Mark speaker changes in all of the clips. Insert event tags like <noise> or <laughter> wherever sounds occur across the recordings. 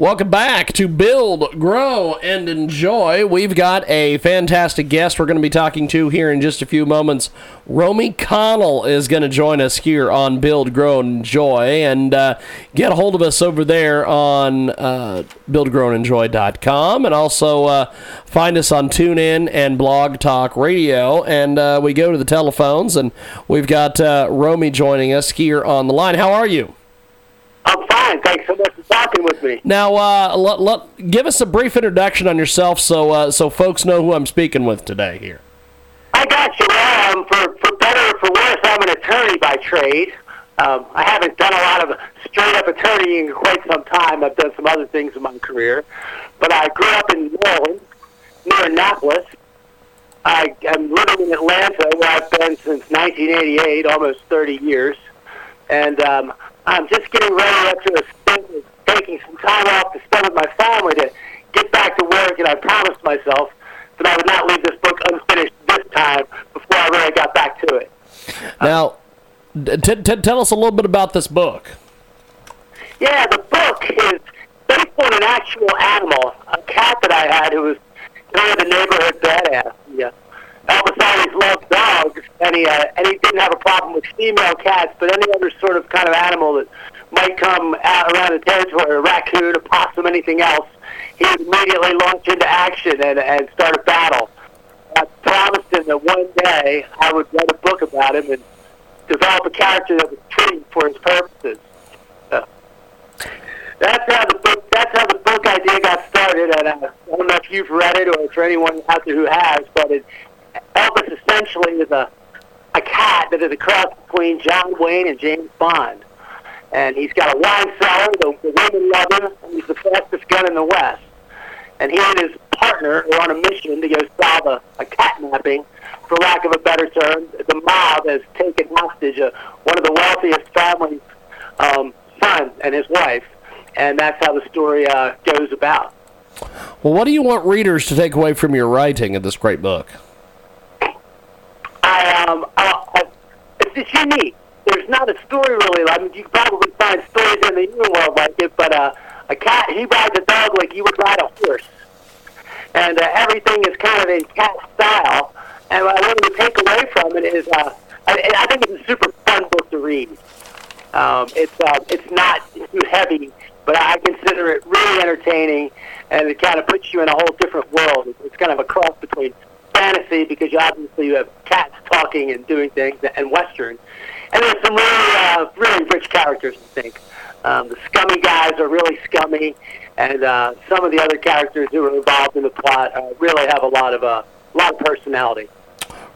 Speaker 1: Welcome back to Build, Grow, and Enjoy. We've got a fantastic guest we're going to be talking to here in just a few moments. Romey Connell is going to join us here on Build, Grow, and Enjoy. And uh, get a hold of us over there on uh, buildgrowandenjoy.com and also uh, find us on TuneIn and Blog Talk Radio. And uh, we go to the telephones, and we've got uh, Romey joining us here on the line. How are you?
Speaker 2: I'm fine. Thanks so much with me.
Speaker 1: Now, uh, let, let, give us a brief introduction on yourself so uh, so folks know who I'm speaking with today here.
Speaker 2: I got you. Um, for, for better or for worse, I'm an attorney by trade. Um, I haven't done a lot of straight up attorneying in quite some time. I've done some other things in my career. But I grew up in New Orleans, near Annapolis. I, I'm living in Atlanta, where I've been since 1988, almost 30 years. And um, I'm just getting ready after a taking some time off to spend with my family to get back to work, and I promised myself that I would not leave this book unfinished this time before I really got back to it.
Speaker 1: Now, t- t- tell us a little bit about this book.
Speaker 2: Yeah, the book is based on an actual animal, a cat that I had who was kind of the neighborhood badass. Yeah. Elvis always loved dogs, and he uh, and he didn't have a problem with female cats, but any other sort of kind of animal that might come out around the territory, a raccoon, a possum, anything else, he immediately launch into action and and start a battle. I promised him that one day I would write a book about him and develop a character that was fitting for his purposes. Uh, that's how the book. That's how the book idea got started, and I don't know if you've read it or for anyone out there who has, but it Elvis essentially is a a cat that is a cross between John Wayne and James Bond. And he's got a wine cellar, the, the women love him, and he's the fastest gun in the West. And he and his partner are on a mission to go solve a, a catnapping, for lack of a better term. The mob has taken hostage uh, one of the wealthiest families' um, son and his wife, and that's how the story uh, goes about.
Speaker 1: Well, what do you want readers to take away from your writing of this great book?
Speaker 2: I um, I, I, it's, it's unique. There's not a story really. I mean, you can probably find stories in the human world like it, but uh, a cat he rides a dog like you would ride a horse, and uh, everything is kind of in cat style. And what I want to take away from it is, uh, I, I think it's a super fun book to read. Um, it's uh, it's not too heavy, but I consider it really entertaining, and it kind of puts you in a whole different world. It's kind of a cross between fantasy because you obviously you have cats talking and doing things, and western. And there's some really, uh, really rich characters. I think um, the scummy guys are really scummy, and uh, some of the other characters who are involved in the plot uh, really have a lot of uh, lot of personality.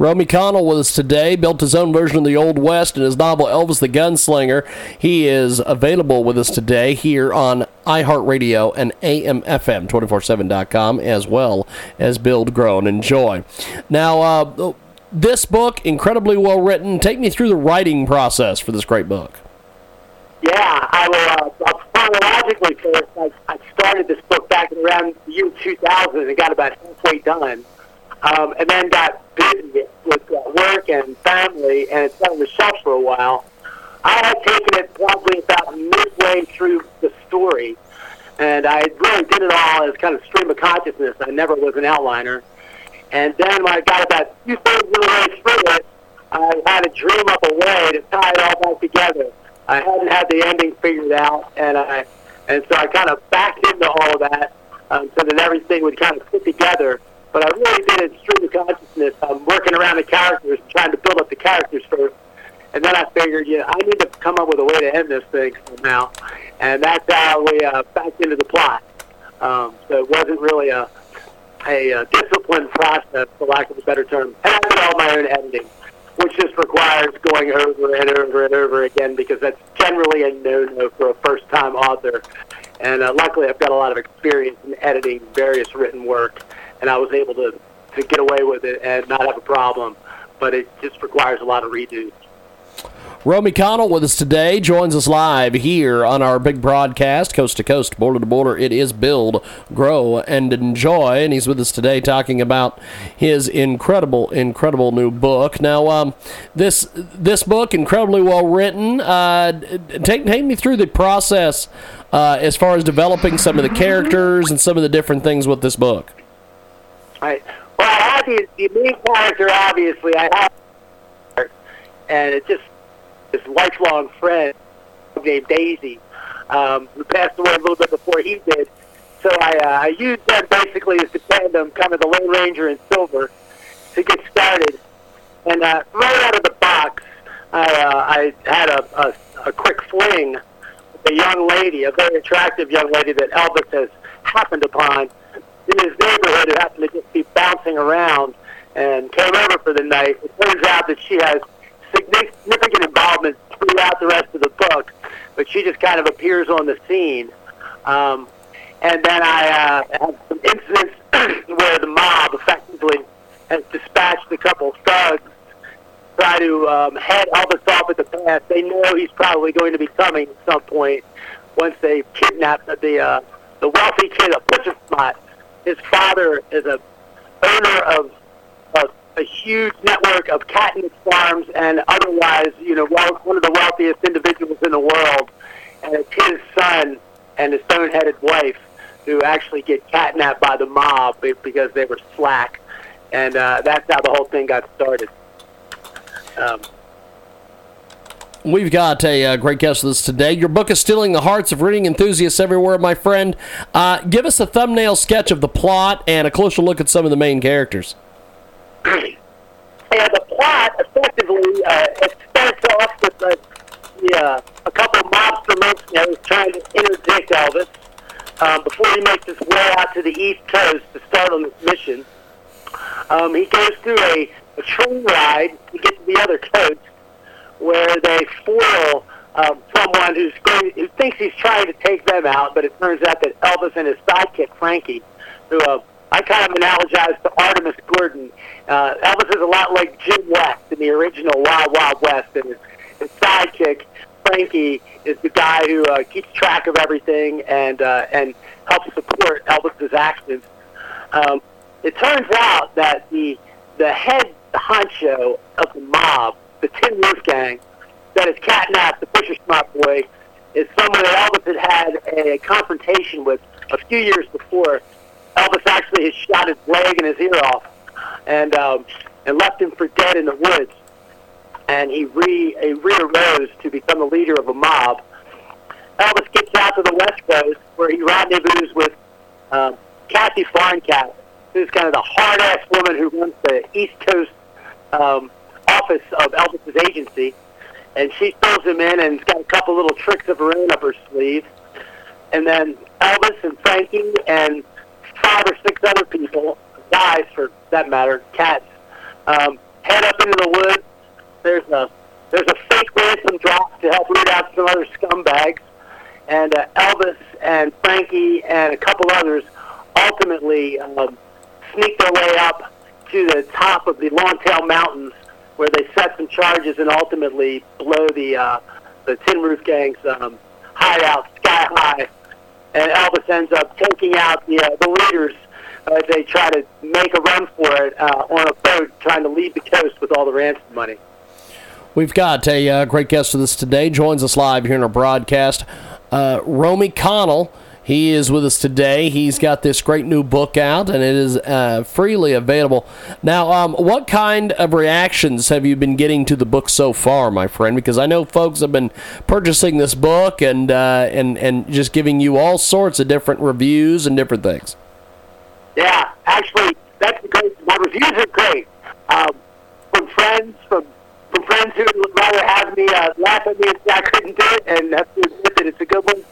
Speaker 1: Romey Connell with us today, built his own version of the Old West in his novel Elvis the Gunslinger. He is available with us today here on iHeartRadio and AMFM247.com as well as Build, Grow, and Enjoy. Now, uh, this book, incredibly well written. Take me through the writing process for this great book.
Speaker 2: Yeah, I will. Uh, chronologically first, I, I started this book back in around the year 2000 and got about halfway done um, and then got busy with uh, work and family, and it sat on the shelf for a while. I had taken it probably about midway through the story, and I really did it all as kind of stream of consciousness. I never was an outliner. And then when I got about two thirds of the way through it, I had to dream up a way to tie it all back together. I hadn't had the ending figured out, and I and so I kind of backed into all that um, so that everything would kind of fit together. But I really did it stream of consciousness. I'm working around the characters, trying to build up the characters first. And then I figured, yeah, I need to come up with a way to end this thing somehow. And that's how we uh, backed into the plot. Um, so it wasn't really a, a, a disciplined process, for lack of a better term. And I all my own editing, which just requires going over and over and over again because that's generally a no-no for a first-time author. And uh, luckily, I've got a lot of experience in editing various written work, and I was able to, to get away with it and not have a problem. But it just requires a lot of redos.
Speaker 1: Romey Connell with us today joins us live here on our big broadcast, coast to coast, border to border. It is Build, Grow, and Enjoy, and he's with us today talking about his incredible, incredible new book. Now, um, this this book, incredibly well written. Uh, take take me through the process uh, as far as developing some of the characters and some of the different things with this book.
Speaker 2: Right. Well, the, the main character, obviously. I have, and it just his lifelong friend named Daisy, um, who passed away a little bit before he did. So I, uh, I used them basically as the tandem, kind of the Lone Ranger and Silver, to get started. And uh, right out of the box, I, uh, I had a, a, a quick fling with a young lady, a very attractive young lady that Elvis has happened upon in his neighborhood who happened to just be bouncing around and came over for the night. It turns out that she has significant involvement throughout the rest of the book, but she just kind of appears on the scene. Um, and then I uh, have some incidents <clears throat> where the mob effectively has dispatched a couple thugs try to um, head Elvis off at the pass. They know he's probably going to be coming at some point once they kidnap the uh, the wealthy kid, a butcher spot. His father is a owner of a huge network of catnip farms and otherwise, you know, one of the wealthiest individuals in the world. And it's his son and his stone-headed wife who actually get catnapped by the mob because they were slack. And uh, that's how the whole thing got started. Um,
Speaker 1: We've got a uh, great guest with us today. Your book is stealing the hearts of reading enthusiasts everywhere, my friend. Uh, give us a thumbnail sketch of the plot and a closer look at some of the main characters.
Speaker 2: Yeah, the plot effectively uh, starts off with a, yeah, a couple of mobster mercenaries trying to interdict Elvis um, before he makes his way out to the East Coast to start on this mission. Um, he goes through a, a train ride to get to the other coast, where they foil um, someone who's going, who thinks he's trying to take them out, but it turns out that Elvis and his sidekick Frankie, who uh, I kind of analogize to Artemus Gordon. Uh, Elvis is a lot like Jim West in the original Wild Wild West, and his, his sidekick Frankie is the guy who uh, keeps track of everything and uh, and helps support Elvis's actions. Um, it turns out that the the head honcho of the mob, the Tin Roof Gang, that has catnapped the Butcher Smart Boy, is someone that Elvis had had a confrontation with a few years before Elvis actually has shot his leg and his ear off, and um, and left him for dead in the woods. And he re he rearose to become the leader of a mob. Elvis gets out to the West Coast where he rendezvous with um, Kathy Farncat, who's kind of the hard ass woman who runs the East Coast um, office of Elvis's agency. And she fills him in and has got a couple little tricks of her own up her sleeve. And then Elvis and Frankie and five or six other people, guys for that matter, cats, um, head up into the woods. There's a there's a fake ransom drop to help root out some other scumbags, and uh, Elvis and Frankie and a couple others ultimately um, sneak their way up to the top of the Longtail Mountains, where they set some charges and ultimately blow the uh, the Tin Roof Gang's um, hideout sky high and Elvis ends up taking out the, uh, the leaders as uh, they try to make a run for it uh, on a boat trying to leave the coast with all the ransom money.
Speaker 1: We've got a uh, great guest with us today. Joins us live here in our broadcast, uh, Romey Connell. He is with us today. He's got this great new book out, and it is uh, freely available. Now, um, what kind of reactions have you been getting to the book so far, my friend? Because I know folks have been purchasing this book and uh, and and just giving you all sorts of different reviews and different things.
Speaker 2: Yeah, actually, that's great. My reviews are great. Um, from friends, from from friends who would rather have me uh, laugh at me say I couldn't do it, and have to admit that it's a good one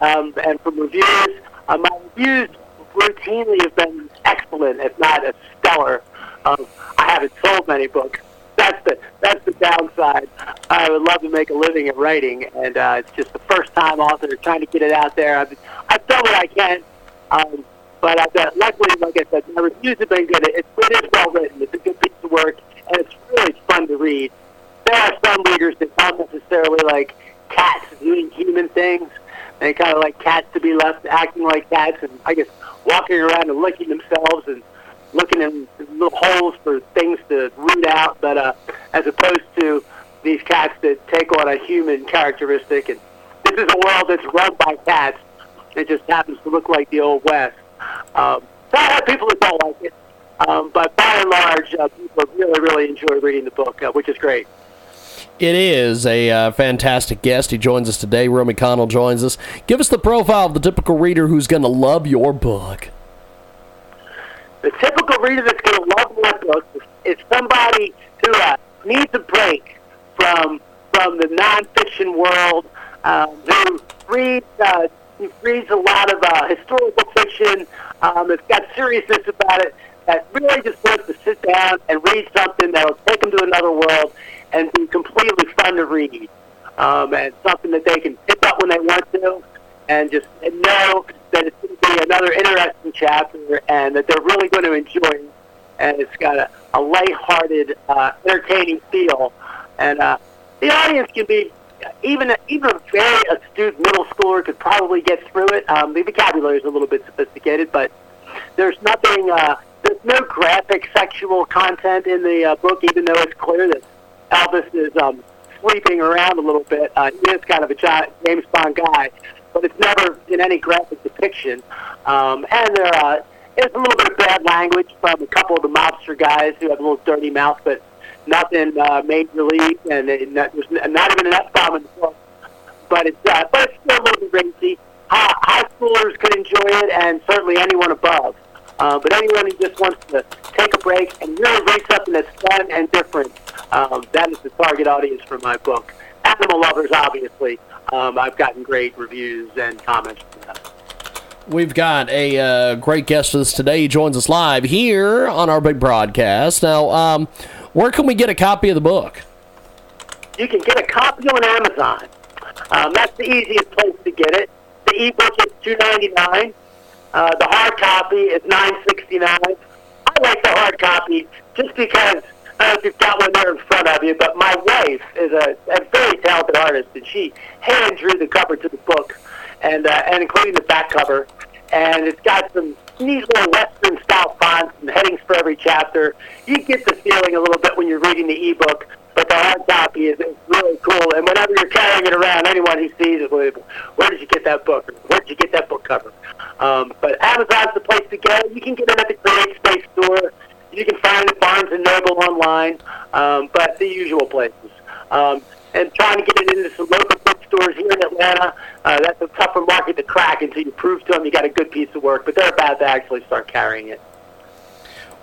Speaker 2: um, and from reviews. Uh, my reviews routinely have been excellent, if not a stellar. Um, I haven't sold many books. That's the that's the downside. I would love to make a living at writing, and uh, it's just the first time author trying to get it out there. I've I've done what I can, um, but I've got, luckily, like I said, my reviews have been good. It's it is well written. It's a good piece of work, and it's really fun to read. There are some readers that don't necessarily like cats doing human things. They kind of like cats to be left acting like cats, and I guess walking around and licking themselves and looking in little holes for things to root out, but uh, as opposed to these cats that take on a human characteristic. And this is a world that's run by cats. It just happens to look like the old west. Um, so I have people that don't like it, um, but by and large, uh, people really, really enjoy reading the book, uh, which is great.
Speaker 1: It is a uh, fantastic guest. He joins us today. Romey Connell joins us. Give us the profile of the typical reader who's going to love your book.
Speaker 2: The typical reader that's going to love my book is somebody who uh, needs a break from from the nonfiction world, um, who reads uh, who reads a lot of uh, historical fiction. Um, it's got seriousness about it. That really just wants to sit down and read something that'll take them to another world and be completely fun to read. Um, and something that they can pick up when they want to, and just and know that it's going to be another interesting chapter, and that they're really going to enjoy it. And it's got a, a lighthearted, uh, entertaining feel, and uh, the audience can be even even a very astute middle schooler could probably get through it. Um, the vocabulary is a little bit sophisticated, but there's nothing. Uh, there's no graphic sexual content in the uh, book, even though it's clear that Elvis is um, sleeping around a little bit. Uh, he is kind of a James Bond guy, but it's never in any graphic depiction. Um, and there uh, is a little bit of bad language from a couple of the mobster guys who have a little dirty mouth, but nothing uh, major league, and it, not, there's not even an F bomb in the book. But it's uh, but it's still a little bit racy. High, high schoolers could enjoy it, and certainly anyone above. Uh, but anyone who just wants to take a break and really read something that's fun and different, um, that is the target audience for my book. Animal lovers, obviously. Um, I've gotten great reviews and comments from them.
Speaker 1: We've got a uh, great guest with us today. He joins us live here on our big broadcast. Now, um, where can we get a copy of the book?
Speaker 2: You can get a copy on Amazon. Um, that's the easiest place to get it. The ebook is two ninety nine. Uh, the hard copy is nine sixty nine. I like the hard copy just because I don't know if you've got one there in front of you, but my wife is a, a very talented artist, and she hand drew the cover to the book, and uh, and including the back cover, and it's got some neat little Western style fonts and headings for every chapter. You get the feeling a little bit when you're reading the ebook, but the hard copy is, really cool. And whenever you're carrying it around, anyone who sees it will, be where did you get that book? Where did you get that book cover? Um, but Amazon's the place to go. You can get it at the Create Space store. You can find it at Barnes Noble online, um, but the usual places. Um, and trying to get it into some local bookstores here in Atlanta, uh, that's a tougher market to crack until you prove to them you got a good piece of work. But they're about to actually start carrying it.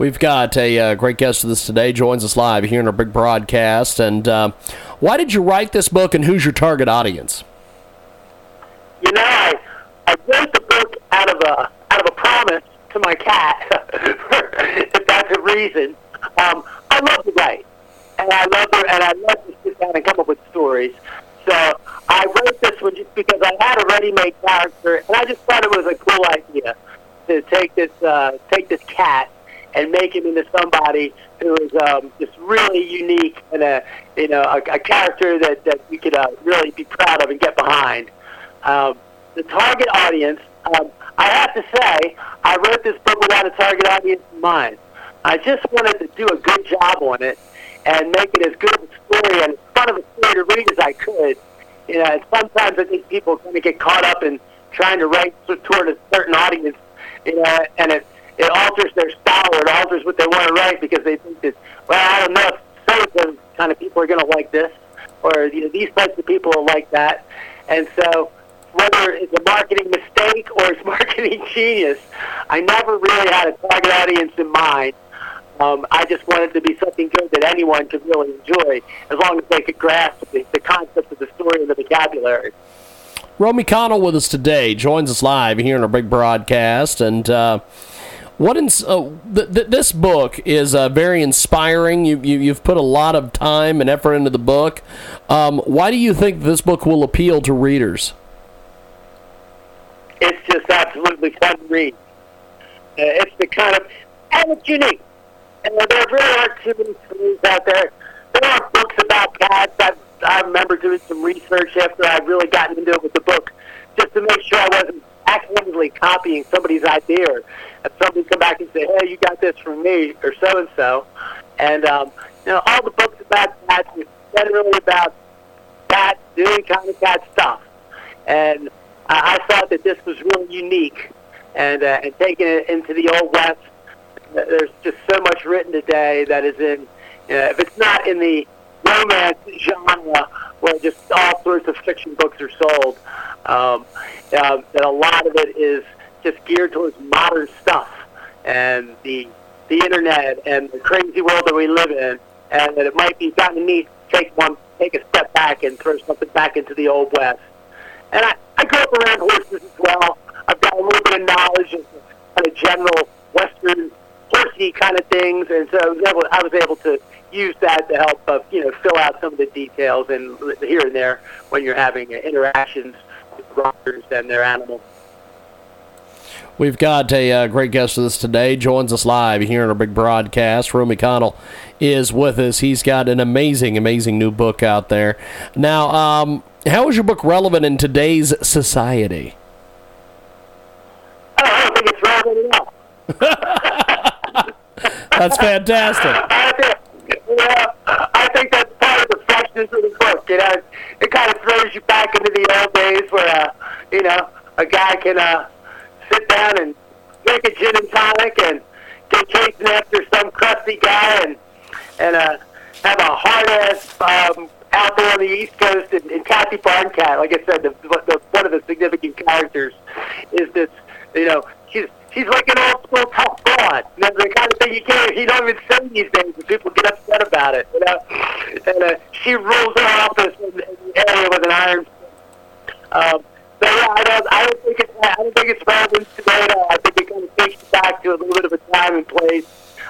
Speaker 1: We've got a uh, great guest with us today. Joins us live here in our big broadcast. And uh, why did you write this book, and who's your target audience?
Speaker 2: You know, I, I wrote the book out of a out of a promise to my cat, <laughs> if that's a reason. Um, I love to write, and I love to, and I love to sit down and come up with stories. So I wrote this one just because I had a ready-made character, and I just thought it was a cool idea to take this uh, take this cat and make him into somebody who is um, just really unique and a you know a, a character that that we could uh, really be proud of and get behind. Um, the target audience. Um, I have to say, I wrote this book without a target audience in mind. I just wanted to do a good job on it and make it as good of a story and as fun of a story to read as I could. You know, and sometimes I think people kind of get caught up in trying to write toward a certain audience, you know, and it it alters their style it alters what they want to write because they think that, well, I don't know if so kind of people are going to like this, or you know, these types of people are like that, and so whether it's a marketing mistake or it's <laughs> marketing genius, I never really had a target audience in mind. Um, I just wanted to be something good that anyone could really enjoy, as long as they could grasp the, the concept of the story and the vocabulary.
Speaker 1: Romey Connell with us today joins us live here in our big broadcast. And uh, What ins- uh, th- th- this book is uh, very inspiring. You, you you've put a lot of time and effort into the book. Um, why do you think this book will appeal to readers?
Speaker 2: It's just absolutely fun to read. Uh, it's the kind of and it's unique. And there really aren't too many stories out there. There are books about cats. I, I remember doing some research after I'd really gotten into it with the book, just to make sure I wasn't accidentally copying somebody's idea. Or somebody come back and say, "Hey, you got this from me," or so and so, and um, you know, all the books about cats are generally about cats doing kind of cat stuff, and I, I thought that this was really unique, and uh, and taking it into the old west. There's just so much written today that is in. Uh, if it's not in the romance genre, where just all sorts of fiction books are sold, um, um, that a lot of it is just geared towards modern stuff and the the internet and the crazy world that we live in, and that it might be kind of neat to take one take a step back and throw something back into the old west. And I, I grew up around horses as well. I've got a little bit of knowledge of kind of general western horsey kind of things, and so I was able I was able to use that to help uh, you know fill out some of the details and here and there when you're having uh, interactions with riders and their animals.
Speaker 1: We've got a uh, great guest with us today. Joins us live here in our big broadcast. Romey Connell is with us. He's got an amazing, amazing new book out there. Now, um, how is your book relevant in today's society?
Speaker 2: I don't, think it's relevant at all. <laughs>
Speaker 1: That's fantastic. <laughs>
Speaker 2: I think, that's part of the freshness of the book. You know, it kind of throws you back into the old days where, uh, you know, a guy can uh, sit down and drink a gin and tonic and get chasing after some crusty guy and and uh, have a hard ass um, out there on the East Coast. And, and Kathy Barncat, like I said, the, the, one of the significant characters is this. You know, she's she's like an old school tough broad. You know, the kind of thing you can't you don't even say these days, and people get upset about it. You know, and uh, she rules her office in, in the area with an iron. Um, so yeah, I don't, I don't think it's, I don't think it's relevant today. I think it kind of takes you back to a little bit of a time and place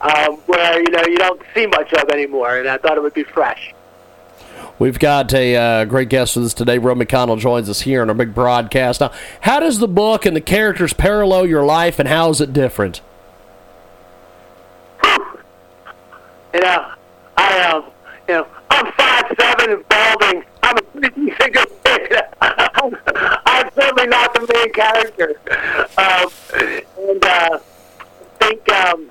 Speaker 2: um, where you know you don't see much of anymore, and I thought it would be fresh.
Speaker 1: We've got a uh, great guest with us today. Romey McConnell joins us here on our big broadcast. Now, how does the book and the characters parallel your life, and how is it different?
Speaker 2: You know, I um, you know, I'm five seven and balding. I'm a pretty figure. I'm, <laughs> I'm certainly not the main character. Um, and uh, I think um,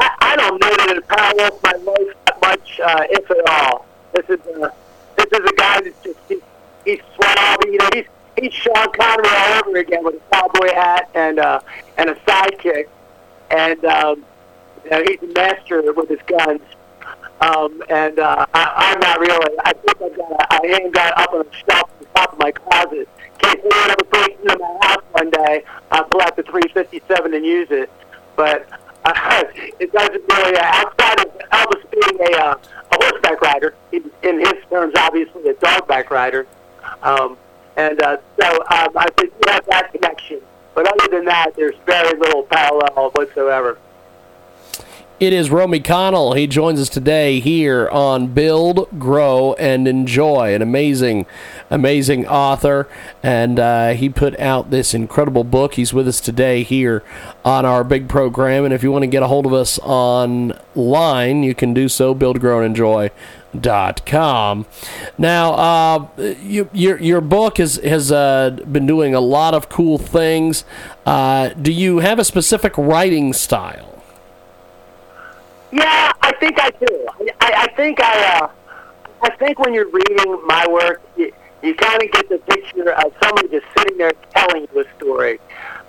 Speaker 2: I, I don't know that it parallels my life that much, uh, if at all. This is uh, this is a guy that's just he's, he's suave. You know, he's he's Sean Connery all over again with a cowboy hat and uh, and a sidekick, and um, you know, he's a master with his guns. Um, and uh, I, I'm not really. I think I've got a, a handgun up on the shelf at the top of my closet. In case anyone ever breaks into my house one day, I'll pull out the 357 and use it. But uh, <laughs> it doesn't really. Uh, outside of Elvis being a, uh, a horseback rider, in, in his terms, obviously a dogback rider. Um, and uh, so um, I think you have that connection. But other than that, there's very little parallel whatsoever.
Speaker 1: It is Romey Connell. He joins us today here on Build, Grow, and Enjoy. An amazing, amazing author. And uh, he put out this incredible book. He's with us today here on our big program. And if you want to get a hold of us online, you can do so. Build, Grow, and Enjoy. Dot com. Now, uh, you, your your book has has uh, been doing a lot of cool things. Uh, do you have a specific writing style?
Speaker 2: Yeah, I think I do. I, I think I, uh, I think when you're reading my work, you, you kind of get the picture of someone just sitting there telling you a story.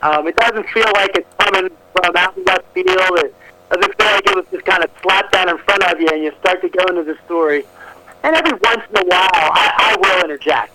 Speaker 2: Um, it doesn't feel like it's coming from out in left field. It doesn't feel like it was just kind of slapped down in front of you, and you start to go into the story. And every once in a while, I, I will interject.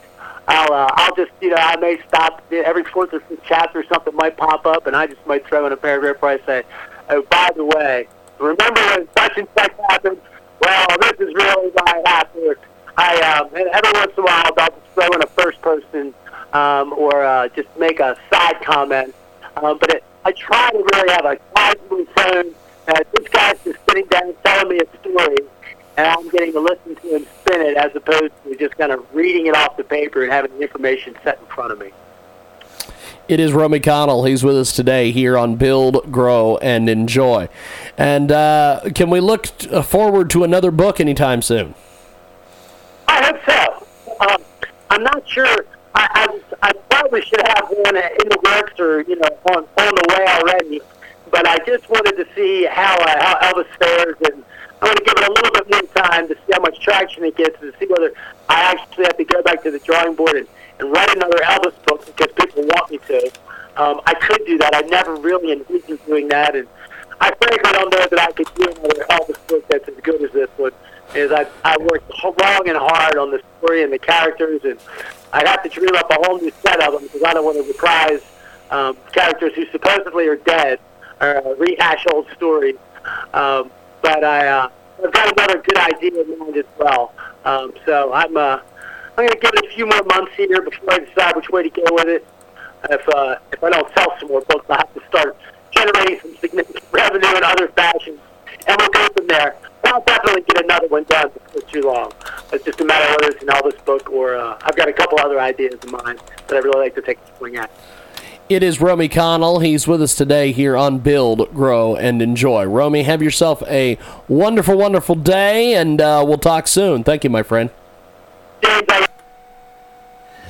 Speaker 2: I'll, uh, I'll just, you know, I may stop every fourth or fifth chapter, something might pop up, and I just might throw in a paragraph where I say, "Oh, by the way, remember when such and such happened? Well, this is really why it happened." I, um, and every once in a while, I'll just throw in a first person um, or uh, just make a side comment. Um, but it, I try to really have a casual phone. Uh, this guy's just sitting down telling me a story, and I'm getting to listen to him spin it as opposed to just kind of reading it off the paper and having the information set in front of me.
Speaker 1: It is Romey Connell. He's with us today here on Build, Grow, and Enjoy. And uh, can we look uh, forward to another book anytime soon?
Speaker 2: I hope so. Um, I'm not sure. I, I, I probably should have one in the works or you know on, on the way already. But I just wanted to see how uh, how Elvis fares, and I want to give it a little bit more time to see how much traction it gets, and to see whether I actually have to go back to the drawing board and, write another Elvis book because people want me to. Um, I could do that. I never really envisioned doing that, and I frankly don't know that I could do another Elvis book that's as good as this one. Is I I worked long and hard on the story and the characters, and I'd have to dream up a whole new set of them because I don't want to reprise um, characters who supposedly are dead or uh, rehash old stories. Um, but I uh, I've got another good idea in mind as well. Um, so I'm uh, I'm going to give it a few more months here before I decide which way to go with it. If uh, if I don't sell some more books, I have to start generating some significant revenue in other fashions, and we'll go from there. I'll definitely get another one done before too long. It's just a matter of whether it's an Elvis book or uh, I've got a couple other ideas in mind that I really like to take a swing at.
Speaker 1: It is Romey Connell. He's with us today here on Build, Grow, and Enjoy. Romey, have yourself a wonderful, wonderful day, and uh, we'll talk soon. Thank you, my friend.
Speaker 2: James, I